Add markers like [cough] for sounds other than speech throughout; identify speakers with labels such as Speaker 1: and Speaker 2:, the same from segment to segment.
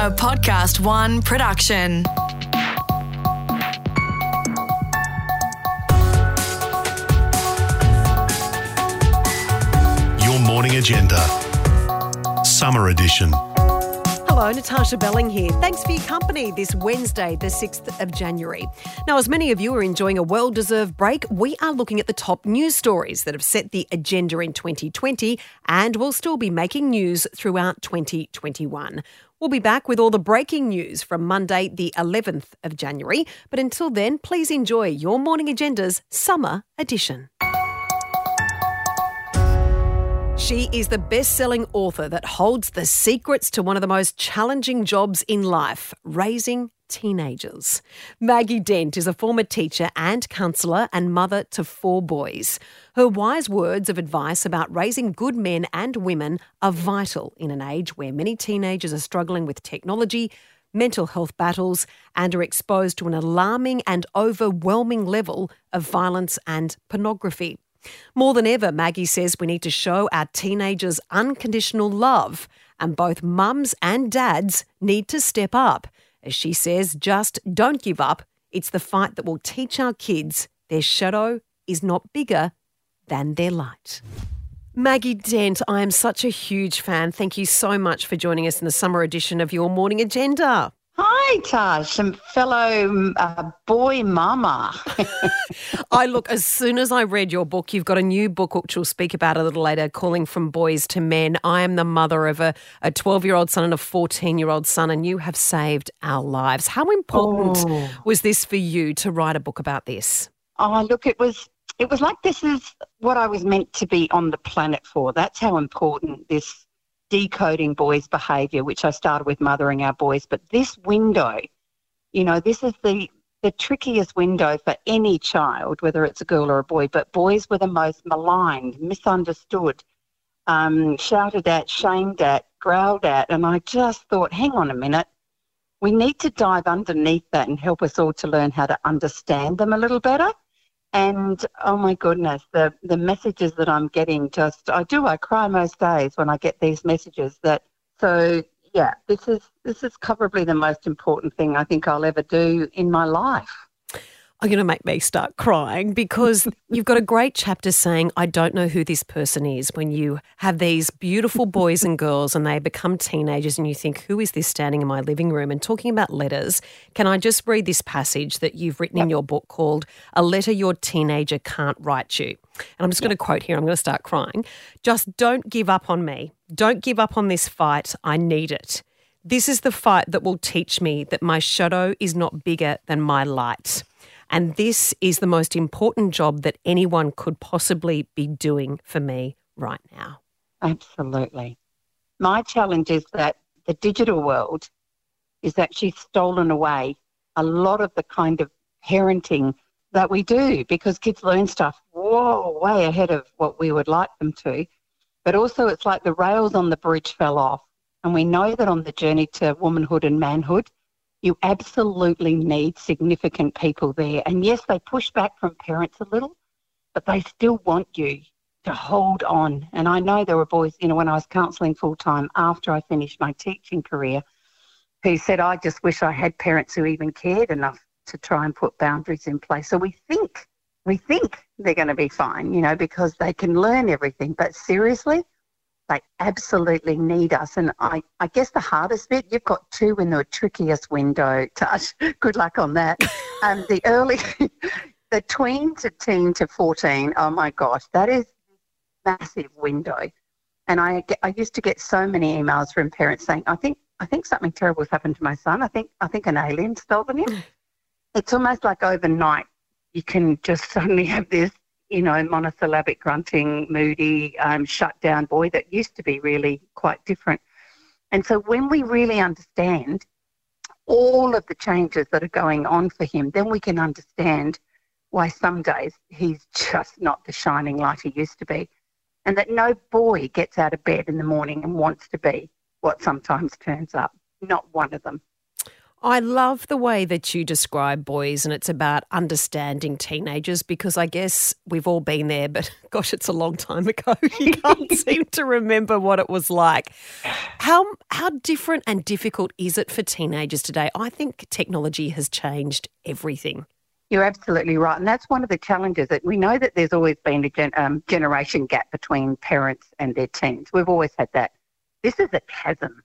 Speaker 1: a Podcast One production.
Speaker 2: Your morning agenda. Summer edition.
Speaker 3: Hello, Natasha Belling here. Thanks for your company this Wednesday, the 6th of January. Now, as many of you are enjoying a well deserved break, we are looking at the top news stories that have set the agenda in 2020 and will still be making news throughout 2021. We'll be back with all the breaking news from Monday, the 11th of January. But until then, please enjoy your morning agenda's summer edition. She is the best selling author that holds the secrets to one of the most challenging jobs in life raising teenagers. Maggie Dent is a former teacher and counsellor and mother to four boys. Her wise words of advice about raising good men and women are vital in an age where many teenagers are struggling with technology, mental health battles, and are exposed to an alarming and overwhelming level of violence and pornography. More than ever, Maggie says we need to show our teenagers unconditional love, and both mums and dads need to step up. As she says, just don't give up. It's the fight that will teach our kids their shadow is not bigger than their light. Maggie Dent, I am such a huge fan. Thank you so much for joining us in the summer edition of your morning agenda.
Speaker 4: Hi, Tash, and fellow uh, boy mama. [laughs]
Speaker 3: I look, as soon as I read your book, you've got a new book which we'll speak about a little later, Calling from Boys to Men. I am the mother of a 12 year old son and a 14 year old son, and you have saved our lives. How important
Speaker 4: Oh.
Speaker 3: was this for you to write a book about this?
Speaker 4: oh, look, it was it was like this is what I was meant to be on the planet for. That's how important this decoding boys' behaviour, which I started with mothering our boys, but this window, you know, this is the the trickiest window for any child, whether it's a girl or a boy. But boys were the most maligned, misunderstood, um, shouted at, shamed at, growled at, and I just thought, hang on a minute. We need to dive underneath that and help us all to learn how to understand them a little better. And oh my goodness, the, the messages that I'm getting just, I do, I cry most days when I get these messages that, so yeah, this is, this is probably the most important thing I think I'll ever do in my life.
Speaker 3: Are going to make me start crying because [laughs] you've got a great chapter saying, I don't know who this person is. When you have these beautiful boys and girls and they become teenagers and you think, who is this standing in my living room? And talking about letters, can I just read this passage that you've written in your book called A Letter Your Teenager Can't Write You? And I'm just going to quote here, I'm going to start crying. Just don't give up on me. Don't give up on this fight. I need it. This is the fight that will teach me that my shadow is not bigger than my light. And this is the most important job that anyone could possibly be doing for me right now.
Speaker 4: Absolutely. My challenge is that the digital world is actually stolen away a lot of the kind of parenting that we do because kids learn stuff whoa way ahead of what we would like them to. But also it's like the rails on the bridge fell off. And we know that on the journey to womanhood and manhood, you absolutely need significant people there. And yes, they push back from parents a little, but they still want you to hold on. And I know there were boys, you know, when I was counselling full time after I finished my teaching career, who said, I just wish I had parents who even cared enough to try and put boundaries in place. So we think, we think they're going to be fine, you know, because they can learn everything. But seriously, they absolutely need us. And I, I guess the hardest bit, you've got two in the trickiest window, Tash. [laughs] Good luck on that. [laughs] um, the early, [laughs] the tween to teen to 14, oh my gosh, that is massive window. And I, I used to get so many emails from parents saying, I think, I think something terrible has happened to my son. I think, I think an alien stolen him. it's almost like overnight you can just suddenly have this you know, monosyllabic grunting, moody, um, shut down boy that used to be really quite different. And so when we really understand all of the changes that are going on for him, then we can understand why some days he's just not the shining light he used to be. And that no boy gets out of bed in the morning and wants to be what sometimes turns up. Not one of them.
Speaker 3: I love the way that you describe boys, and it's about understanding teenagers because I guess we've all been there, but [laughs] gosh, it's a long time ago. [laughs] You can't [laughs] seem to remember what it was like. How how different and difficult is it for teenagers today? I think technology has changed everything.
Speaker 4: You're absolutely right, and that's one of the challenges. That we know that there's always been a gen, um, generation gap between parents and their teens. We've always had that. This is a chasm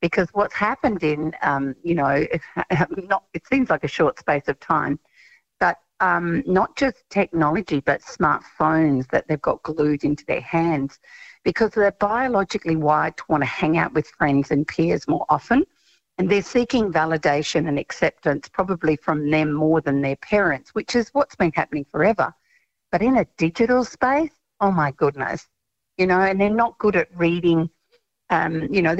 Speaker 4: because what's happened in, um, you know, [laughs] not it seems like a short space of time, but um, not just technology, but smartphones that they've got glued into their hands because they're biologically wired to want to hang out with friends and peers more often. And they're seeking validation and acceptance probably from them more than their parents, which is what's been happening forever. But in a digital space, oh my goodness, you know, and they're not good at reading. Um, you know,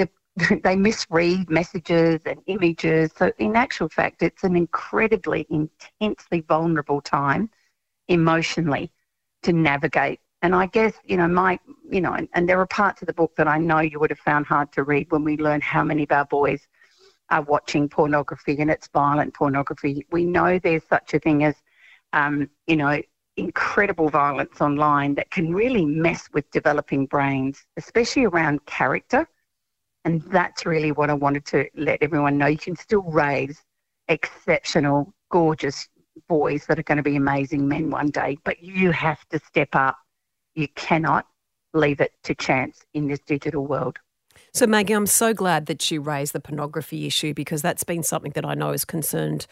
Speaker 4: [laughs] they misread messages and images. So, in actual fact, it's an incredibly, intensely vulnerable time emotionally to navigate. And I guess, you know, my, you know, and, and there are parts of the book that I know you would have found hard to read when we learn how many of our boys are watching pornography and it's violent pornography. We know there's such a thing as, um, you know, incredible violence online that can really mess with developing brains, especially around character. And that's really what I wanted to let everyone know. You can still raise exceptional, gorgeous boys that are going to be amazing men one day, but you have to step up. You cannot leave it to chance in this digital world.
Speaker 3: So, Maggie, I'm so glad that you raised the pornography issue because that's been something that I know has concerned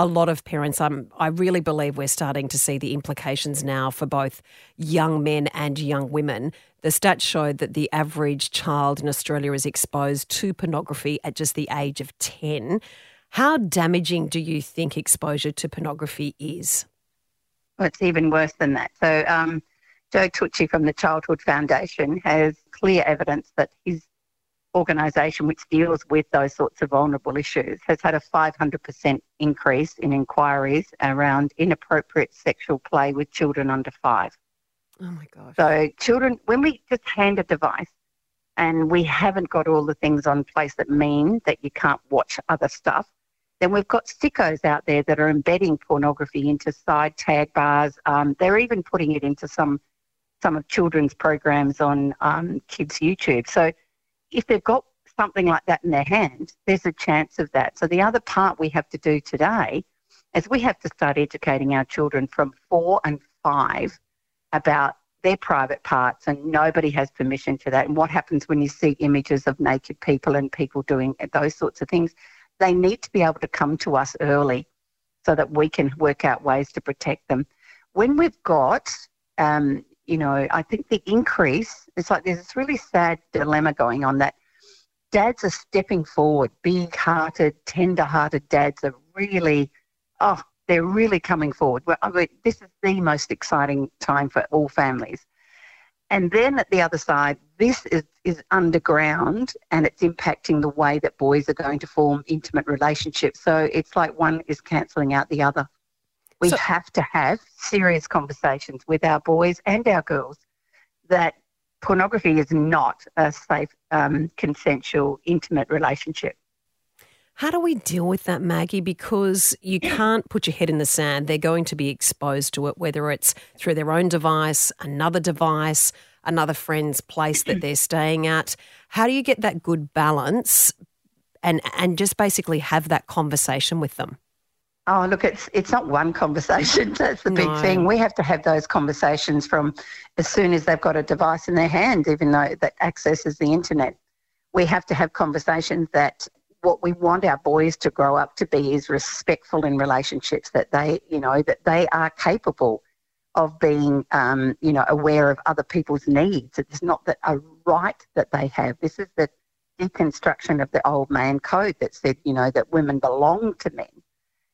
Speaker 3: a lot of parents. I'm, I really believe we're starting to see the implications now for both young men and young women. The stats showed that the average child in Australia is exposed to pornography at just the age of 10. How damaging do you think exposure to pornography is?
Speaker 4: Well, it's even worse than that. So, um, Joe Tucci from the Childhood Foundation has clear evidence that his organisation, which deals with those sorts of vulnerable issues, has had a 500% increase in inquiries around inappropriate sexual play with children under five.
Speaker 3: Oh my gosh.
Speaker 4: So, children, when we just hand a device and we haven't got all the things on place that mean that you can't watch other stuff, then we've got sickos out there that are embedding pornography into side tag bars. Um, they're even putting it into some some of children's programs on um, kids' YouTube. So if they've got something like that in their hand, there's a chance of that. So the other part we have to do today is we have to start educating our children from four and five about their private parts and nobody has permission to that. And what happens when you see images of naked people and people doing those sorts of things? They need to be able to come to us early so that we can work out ways to protect them. When we've got um, you know, I think the increase, it's like there's this really sad dilemma going on that dads are stepping forward, big hearted, tender hearted dads are really, oh, they're really coming forward. Well, I mean, this is the most exciting time for all families. And then at the other side, this is, is underground and it's impacting the way that boys are going to form intimate relationships. So it's like one is cancelling out the other. We so, have to have serious conversations with our boys and our girls that pornography is not a safe, um, consensual, intimate relationship.
Speaker 3: How do we deal with that, Maggie? Because you can't put your head in the sand. They're going to be exposed to it, whether it's through their own device, another device, another friend's place that they're staying at. How do you get that good balance and, and just basically have that conversation with them?
Speaker 4: Oh, look, it's it's not one conversation. [laughs] That's the big no. thing. We have to have those conversations from as soon as they've got a device in their hand, even though that accesses the internet. We have to have conversations that what we want our boys to grow up to be is respectful in relationships. That they, you know, that they are capable of being, um, you know, aware of other people's needs. It's not that a right that they have. This is the deconstruction of the old man code that said, you know, that women belong to men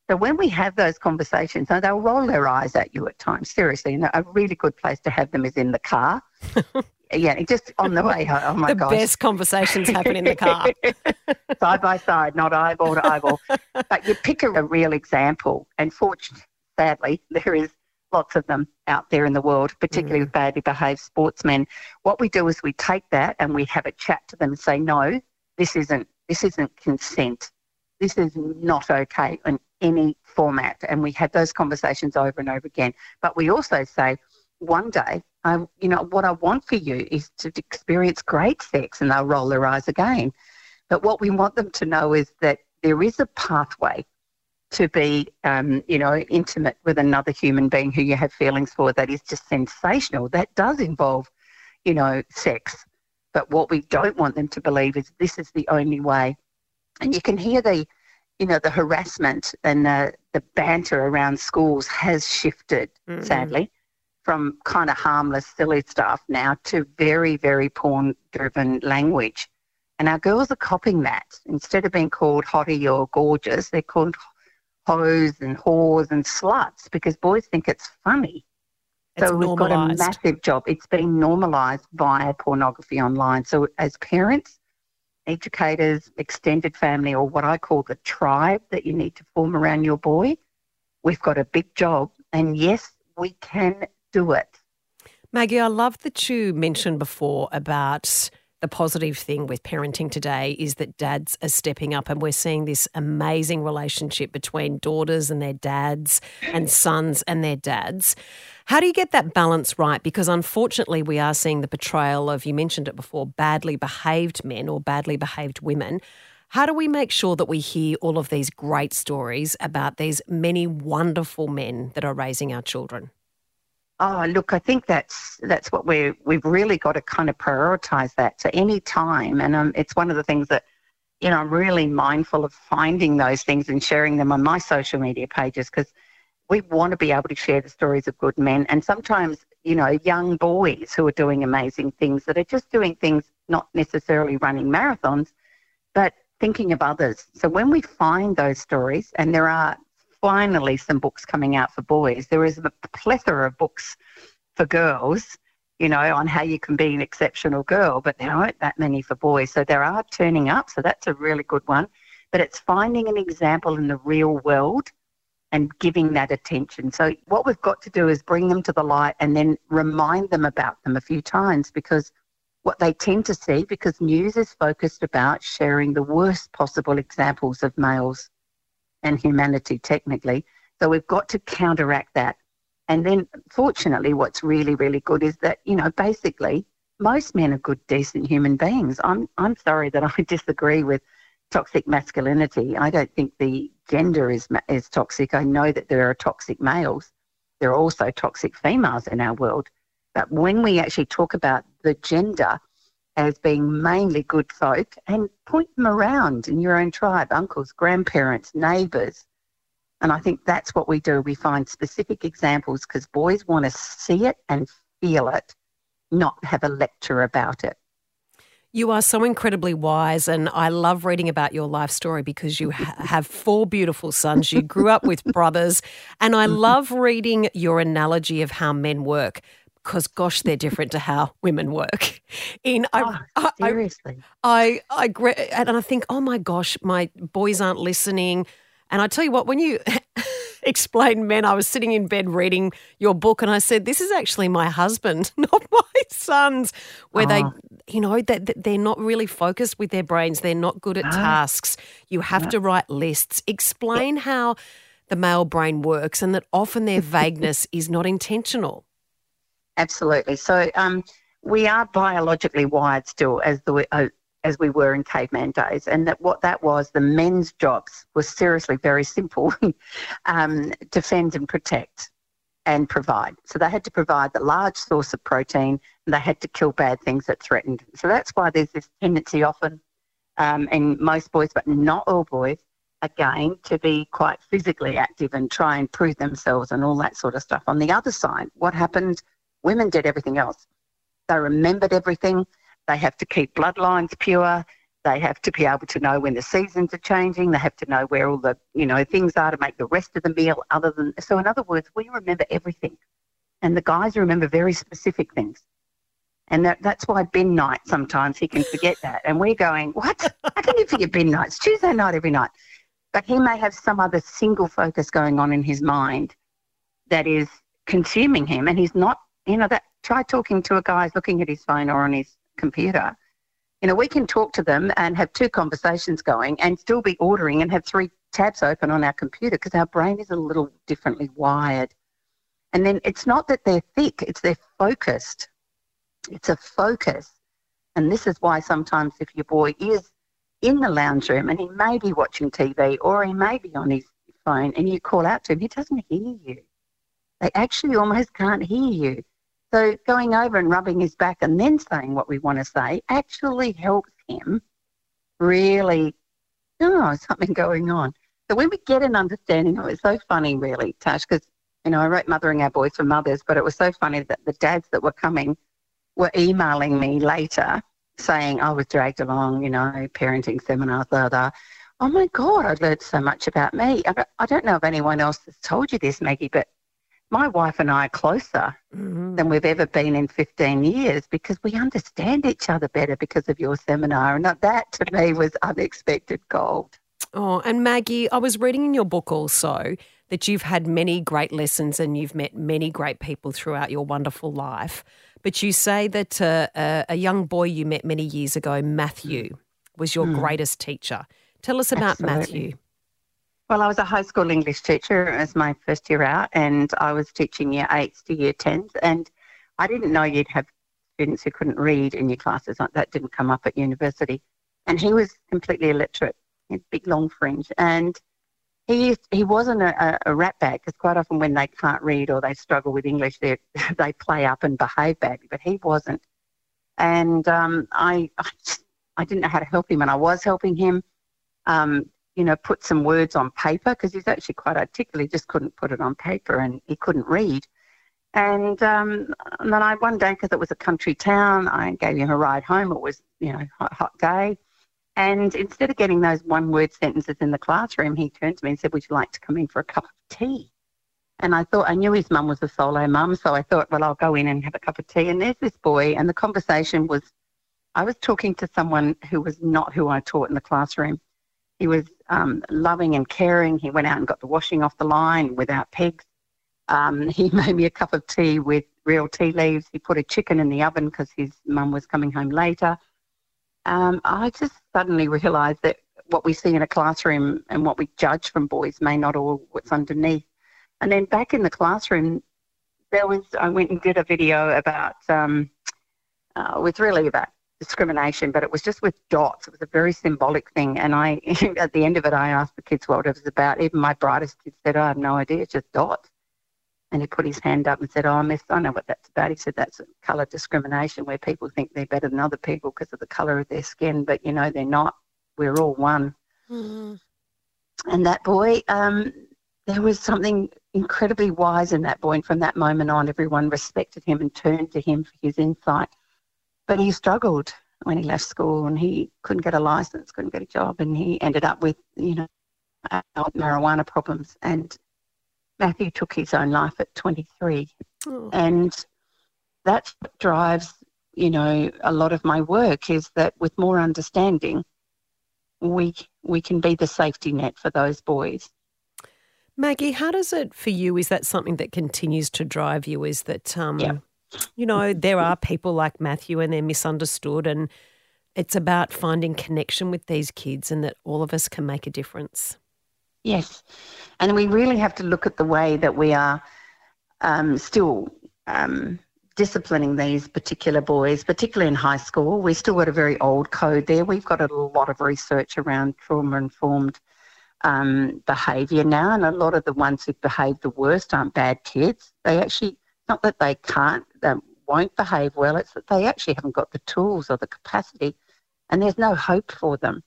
Speaker 4: so when we have those conversations, and they'll roll their eyes at you at times, seriously, and a really good place to have them is in the car. [laughs] yeah, just on the way home. Oh my
Speaker 3: the
Speaker 4: gosh.
Speaker 3: best conversations happen in the car. [laughs]
Speaker 4: side by side, not eyeball to eyeball. [laughs] but you pick a, a real example, and fortunately, sadly, there is lots of them out there in the world, particularly mm. with badly behaved sportsmen. What we do is we take that and we have a chat to them and say, no, this isn't this isn't consent This is not okay in any format. And we have those conversations over and over again. But we also say, one day, I, you know, what I want for you is to experience great sex, and they'll roll their eyes again. But what we want them to know is that there is a pathway to be, um, you know, intimate with another human being who you have feelings for that is just sensational. That does involve, you know, sex. But what we don't want them to believe is this is the only way. And you can hear the, you know, the harassment and the, the banter around schools has shifted, mm-hmm. sadly, from kind of harmless, silly stuff now to very, very porn driven language. And our girls are copying that. Instead of being called hottie or gorgeous, they're called hoes and whores and sluts because boys think it's funny.
Speaker 3: It's
Speaker 4: so we've
Speaker 3: normalized.
Speaker 4: got a massive job. It's been normalised via pornography online. So as parents, educators, extended family, or what I call the tribe that you need to form around your boy, we've got a big job. And yes, we can do it.
Speaker 3: Maggie, I love that you mentioned before about the positive thing with parenting today is that dads are stepping up and we're seeing this amazing relationship between daughters and their dads and sons and their dads. How do you get that balance right? Because unfortunately, we are seeing the portrayal of, you mentioned it before, badly behaved men or badly behaved women. How do we make sure that we hear all of these great stories about these many wonderful men that are raising our children?
Speaker 4: Oh, look, I think that's that's what we we've really got to kind of prioritise that. So any time, and um, it's one of the things that you know I'm really mindful of finding those things and sharing them on my social media pages because we want to be able to share the stories of good men and sometimes you know young boys who are doing amazing things that are just doing things not necessarily running marathons, but thinking of others. So when we find those stories, and there are finally some books coming out for boys. There is a plethora of books for girls, you know, on how you can be an exceptional girl, but there aren't that many for boys. So there are turning up. So that's a really good one. But it's finding an example in the real world and giving that attention. So what we've got to do is bring them to the light and then remind them about them a few times because what they tend to see because news is focused about sharing the worst possible examples of males and humanity technically. So we've got to counteract that. And then, fortunately, what's really, really good is that, you know, basically, most men are good, decent human beings. I'm, I'm sorry that [laughs] I disagree with toxic masculinity. I don't think the gender is, is toxic. I know that there are toxic males. There are also toxic females in our world. But when we actually talk about the gender, as being mainly good folk and point them around in your own tribe, uncles, grandparents, neighbours. And I think that's what we do. We find specific examples because boys want to see it and feel it, not have a lecture about it.
Speaker 3: You are so incredibly wise, and I love reading about your life story because you ha- [laughs] have four beautiful sons. You grew up with brothers, and I [laughs] love reading your analogy of how men work because gosh, they're different to how women work. [laughs]
Speaker 4: In I, oh, seriously,
Speaker 3: I, I, I, and I think, oh my gosh, my boys aren't listening. And I tell you what, when you [laughs] explain men, I was sitting in bed reading your book, and I said, "This is actually my husband, [laughs] not my sons." Where oh. they, ah. you know, that they're not really focused with their brains. They're not good at no. tasks. You have no. to write lists. Explain how the male brain works, and that often their vagueness is not intentional.
Speaker 4: Absolutely. So um, we are biologically wired still as the uh, as we were in caveman days, and that what that was, the men's jobs were seriously very simple: [laughs] um, defend and protect and provide. So they had to provide the large source of protein, and they had to kill bad things that threatened. So that's why there's this tendency often um, in most boys, but not all boys, again, to be quite physically active and try and prove themselves and all that sort of stuff. On the other side, what happened Women did everything else. They remembered everything. They have to keep bloodlines pure. They have to be able to know when the seasons are changing. They have to know where all the you know things are to make the rest of the meal. Other than so, in other words, we remember everything, and the guys remember very specific things. And that, that's why bin night sometimes he can forget that. And we're going, what? How can you forget bin nights? Tuesday night every night. But he may have some other single focus going on in his mind that is consuming him, and he's not you know, that try talking to a guy looking at his phone or on his computer You know, we can talk to them and have two conversations going and still be ordering and have three tabs open on our computer because our brain is a little differently wired. And then it's not that they're thick, it's they're focused. It's a focus. And this is why sometimes if your boy is in the lounge room and he may be watching TV or he may be on his phone and you call out to him, he doesn't hear you. They actually almost can't hear you. So going over and rubbing his back and then saying what we want to say actually helps him really, oh, something going on. So when we get an understanding of it, it's so funny, really, Tash, because, you know, I wrote Mothering Our Boys for Mothers, but it was so funny that the dads that were coming were emailing me later saying oh, I was dragged along, you know, parenting seminars, blah, blah. Oh my God, I learned so much about me. I don't know if anyone else has told you this, Maggie, but my wife and I are closer mm-hmm. than we've ever been in 15 years because we understand each other better because of your seminar. And that to me was unexpected gold.
Speaker 3: Oh, and Maggie, I was reading in your book also that you've had many great lessons and you've met many great people throughout your wonderful life. But you say that uh, a, a, young boy you met many years ago, Matthew, was your mm. greatest teacher. Tell us about Absolutely. Matthew.
Speaker 4: Well, I was a high school English teacher as my first year out, and I was teaching year eights to year tens. And I didn't know you'd have students who couldn't read in your classes. That didn't come up at university. And he was completely illiterate, a big long fringe. And he he wasn't a, a rat bag because quite often when they can't read or they struggle with English, they [laughs] they play up and behave badly. But he wasn't. And um, I, I I didn't know how to help him, and I was helping him. Um, you know, put some words on paper because he's actually quite articulate. He just couldn't put it on paper and he couldn't read. And, um, and then I, one day, because it was a country town, I gave him a ride home. It was, you know, hot, hot day. And instead of getting those one word sentences in the classroom, he turned to me and said, Would you like to come in for a cup of tea? And I thought, I knew his mum was a solo mum, so I thought, well, I'll go in and have a cup of tea. And there's this boy, and the conversation was, I was talking to someone who was not who I taught in the classroom. He was um, loving and caring. He went out and got the washing off the line without pegs. Um, [laughs] he made me a cup of tea with real tea leaves. He put a chicken in the oven because his mum was coming home later. Um, I just suddenly realised that what we see in a classroom and what we judge from boys may not all what's underneath. And then back in the classroom, there was I went and did a video about um, uh, with really about discrimination, but it was just with dots. It was a very symbolic thing. And I, [laughs] at the end of it, I asked the kids what it was about. Even my brightest kid said, oh, I have no idea. It's just dots. And he put his hand up and said, Oh, miss, I know what that's about. He said, That's colour discrimination where people think they're better than other people because of the colour of their skin, but you know, they're not. We're all one. Mm-hmm. And that boy, um, there was something incredibly wise in that boy. And from that moment on, everyone respected him and turned to him for his insight. But he struggled when he left school and he couldn't get a license, couldn't get a job, and he ended up with, you know, marijuana problems. And Matthew took his own life at 23. Oh. And that drives, you know, a lot of my work is that with more understanding, we we can be the safety net for those boys.
Speaker 3: Maggie, how does it for you? Is that something that continues to drive you? Is that um, yeah you know, there are people like Matthew and they're misunderstood, and it's about finding connection with these kids and that all of us can make a difference.
Speaker 4: Yes. And we really have to look at the way that we are um, still um, disciplining these particular boys, particularly in high school. We've still got a very old code there. We've got a lot of research around trauma informed um, behaviour now, and a lot of the ones who behave the worst aren't bad kids. They actually not that they can't, won't behave well, it's that they actually haven't got the tools or the capacity and there's no hope for them.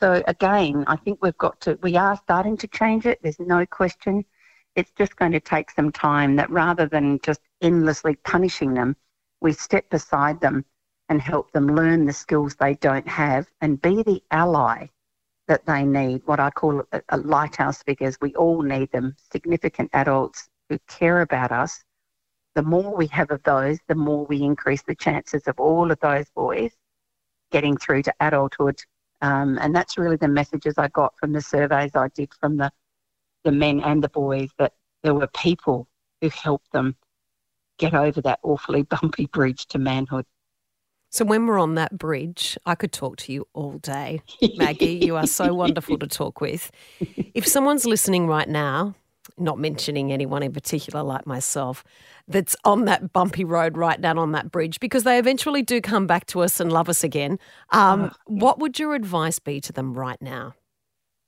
Speaker 4: So again, I think we've got to, we are starting to change it. There's no question. It's just going to take some time that rather than just endlessly punishing them, we step beside them and help them learn the skills they don't have and be the ally that they need, what I call a, a lighthouse figures. We all need them, significant adults who care about us the more we have of those, the more we increase the chances of all of those boys getting through to adulthood. Um, and that's really the messages I got from the surveys I did from the, the men and the boys that there were people who helped them get over that awfully [laughs] bumpy bridge to manhood.
Speaker 3: So when we're on that bridge, I could talk to you all day. Maggie, you are so [laughs] wonderful to talk with. If someone's listening right now, not mentioning anyone in particular like myself, that's on that bumpy road right down on that bridge, because they eventually do come back to us and love us again, um, what would your advice be to them right now?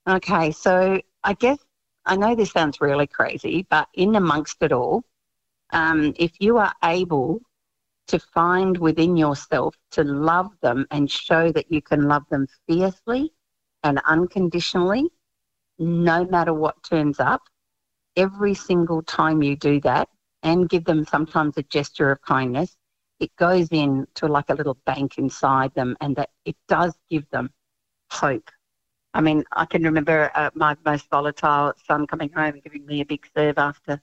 Speaker 4: Okay, so I guess I know this sounds really crazy, but in amongst it all, um, if you are able to find within yourself to love them and show that you can love them fiercely and unconditionally, no matter what turns up, every single time you do that and give them sometimes a gesture of kindness, it goes in to like a little bank inside them and that it does give them hope. I mean, I can remember uh, my most volatile son coming home and giving me a big serve after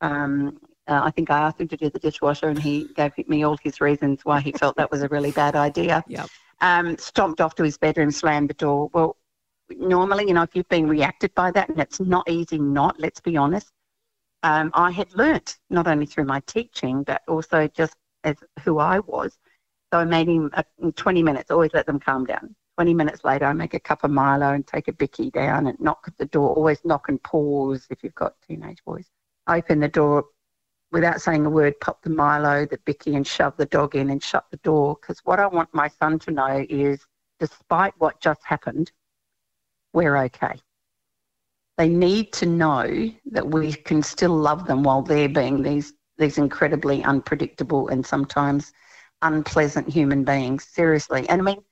Speaker 4: um, uh, I think I asked him to do the dishwasher, and he gave me all his reasons why he felt that was a really bad idea. [laughs]
Speaker 3: Yep.
Speaker 4: Um, stomped off to his bedroom, slammed the door. Well, normally, you know, if you've been reacted by that, and it's not easy not, let's be honest, um, I had learnt, not only through my teaching, but also just as who I was. So I made him, uh, 20 minutes, always let them calm down. 20 minutes later, I make a cup of Milo and take a bicky down and knock at the door. Always knock and pause if you've got teenage boys. Open the door, without saying a word, pop the Milo, the Bicky, and shove the dog in and shut the door. Because what I want my son to know is, despite what just happened, we're okay. They need to know that we can still love them while they're being these these incredibly unpredictable and sometimes unpleasant human beings. Seriously, and I mean,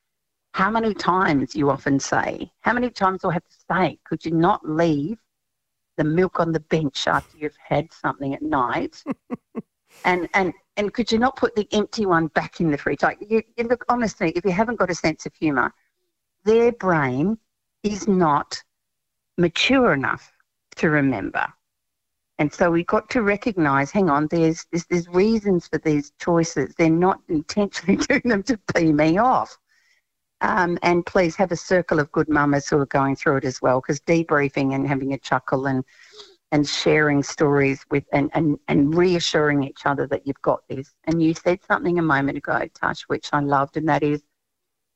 Speaker 4: how many times you often say, how many times do I have to say, could you not leave the milk on the bench after you've had something at night. [laughs] and and and could you not put the empty one back in the fridge? Like you, you look honestly, if you haven't got a sense of humour, their brain is not mature enough to remember. And so we've got to recognise, hang on, there's, there's there's reasons for these choices. They're not intentionally [laughs] doing them to pee me off. Um, and please have a circle of good mamas who are going through it as well, because debriefing and having a chuckle and and sharing stories with and, and, and reassuring each other that you've got this. And you said something a moment ago, Tash, which I loved, and that is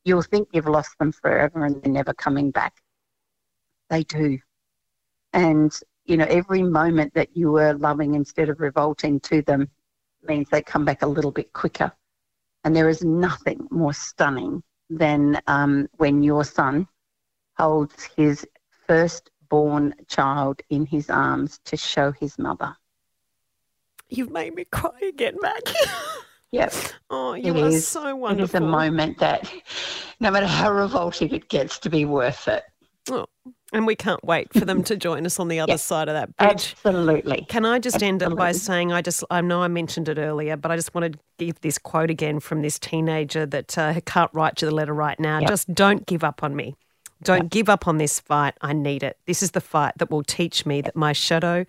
Speaker 4: you'll think you've lost them forever and they're never coming back. They do. And, you know, every moment that you were loving instead of revolting to them means they come back a little bit quicker. And there is nothing more stunning than um, when your son holds his firstborn child in his arms to show his mother.
Speaker 3: You've made me cry again, Maggie. [laughs]
Speaker 4: Yep.
Speaker 3: Oh, you
Speaker 4: It
Speaker 3: are
Speaker 4: is.
Speaker 3: so wonderful.
Speaker 4: is a moment that, no matter how revolting it gets, to be worth it.
Speaker 3: Oh, and we can't wait for them to join us on the [laughs] other
Speaker 4: Yeah.
Speaker 3: side of that bridge.
Speaker 4: Absolutely.
Speaker 3: Can I just end it by saying I just I know I mentioned it earlier, but I just want to give this quote again from this teenager that uh, can't write you the letter right now.
Speaker 4: Yep.
Speaker 3: Just don't give up on me. Don't give up on this fight. I need it. This is the fight that will teach me that my shadow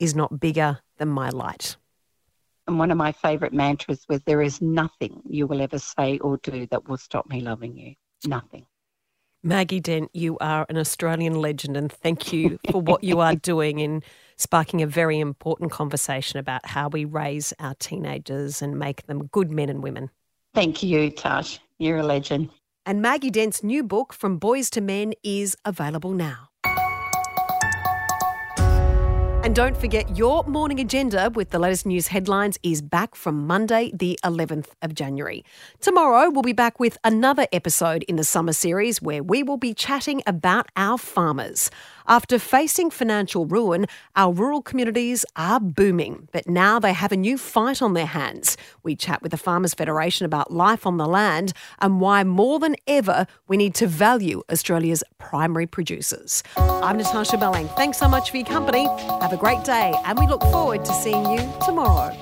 Speaker 3: is not bigger than my light.
Speaker 4: And one of my favourite mantras was there is nothing you will ever say or do that will stop me loving you. Nothing.
Speaker 3: Maggie Dent, you are an Australian legend, and thank you for what you are [laughs] doing in sparking a very important conversation about how we raise our teenagers and make them good men and women.
Speaker 4: Thank you, Tash. You're a legend.
Speaker 3: And Maggie Dent's new book, From Boys to Men, is available now. Don't forget, your morning agenda with the latest news headlines is back from Monday, the 11th of January. Tomorrow, we'll be back with another episode in the summer series where we will be chatting about our farmers. After facing financial ruin, our rural communities are booming, but now they have a new fight on their hands. We chat with the Farmers Federation about life on the land and why more than ever we need to value Australia's primary producers. I'm Natasha Belling. Thanks so much for your company. Have a great day, and we look forward to seeing you tomorrow.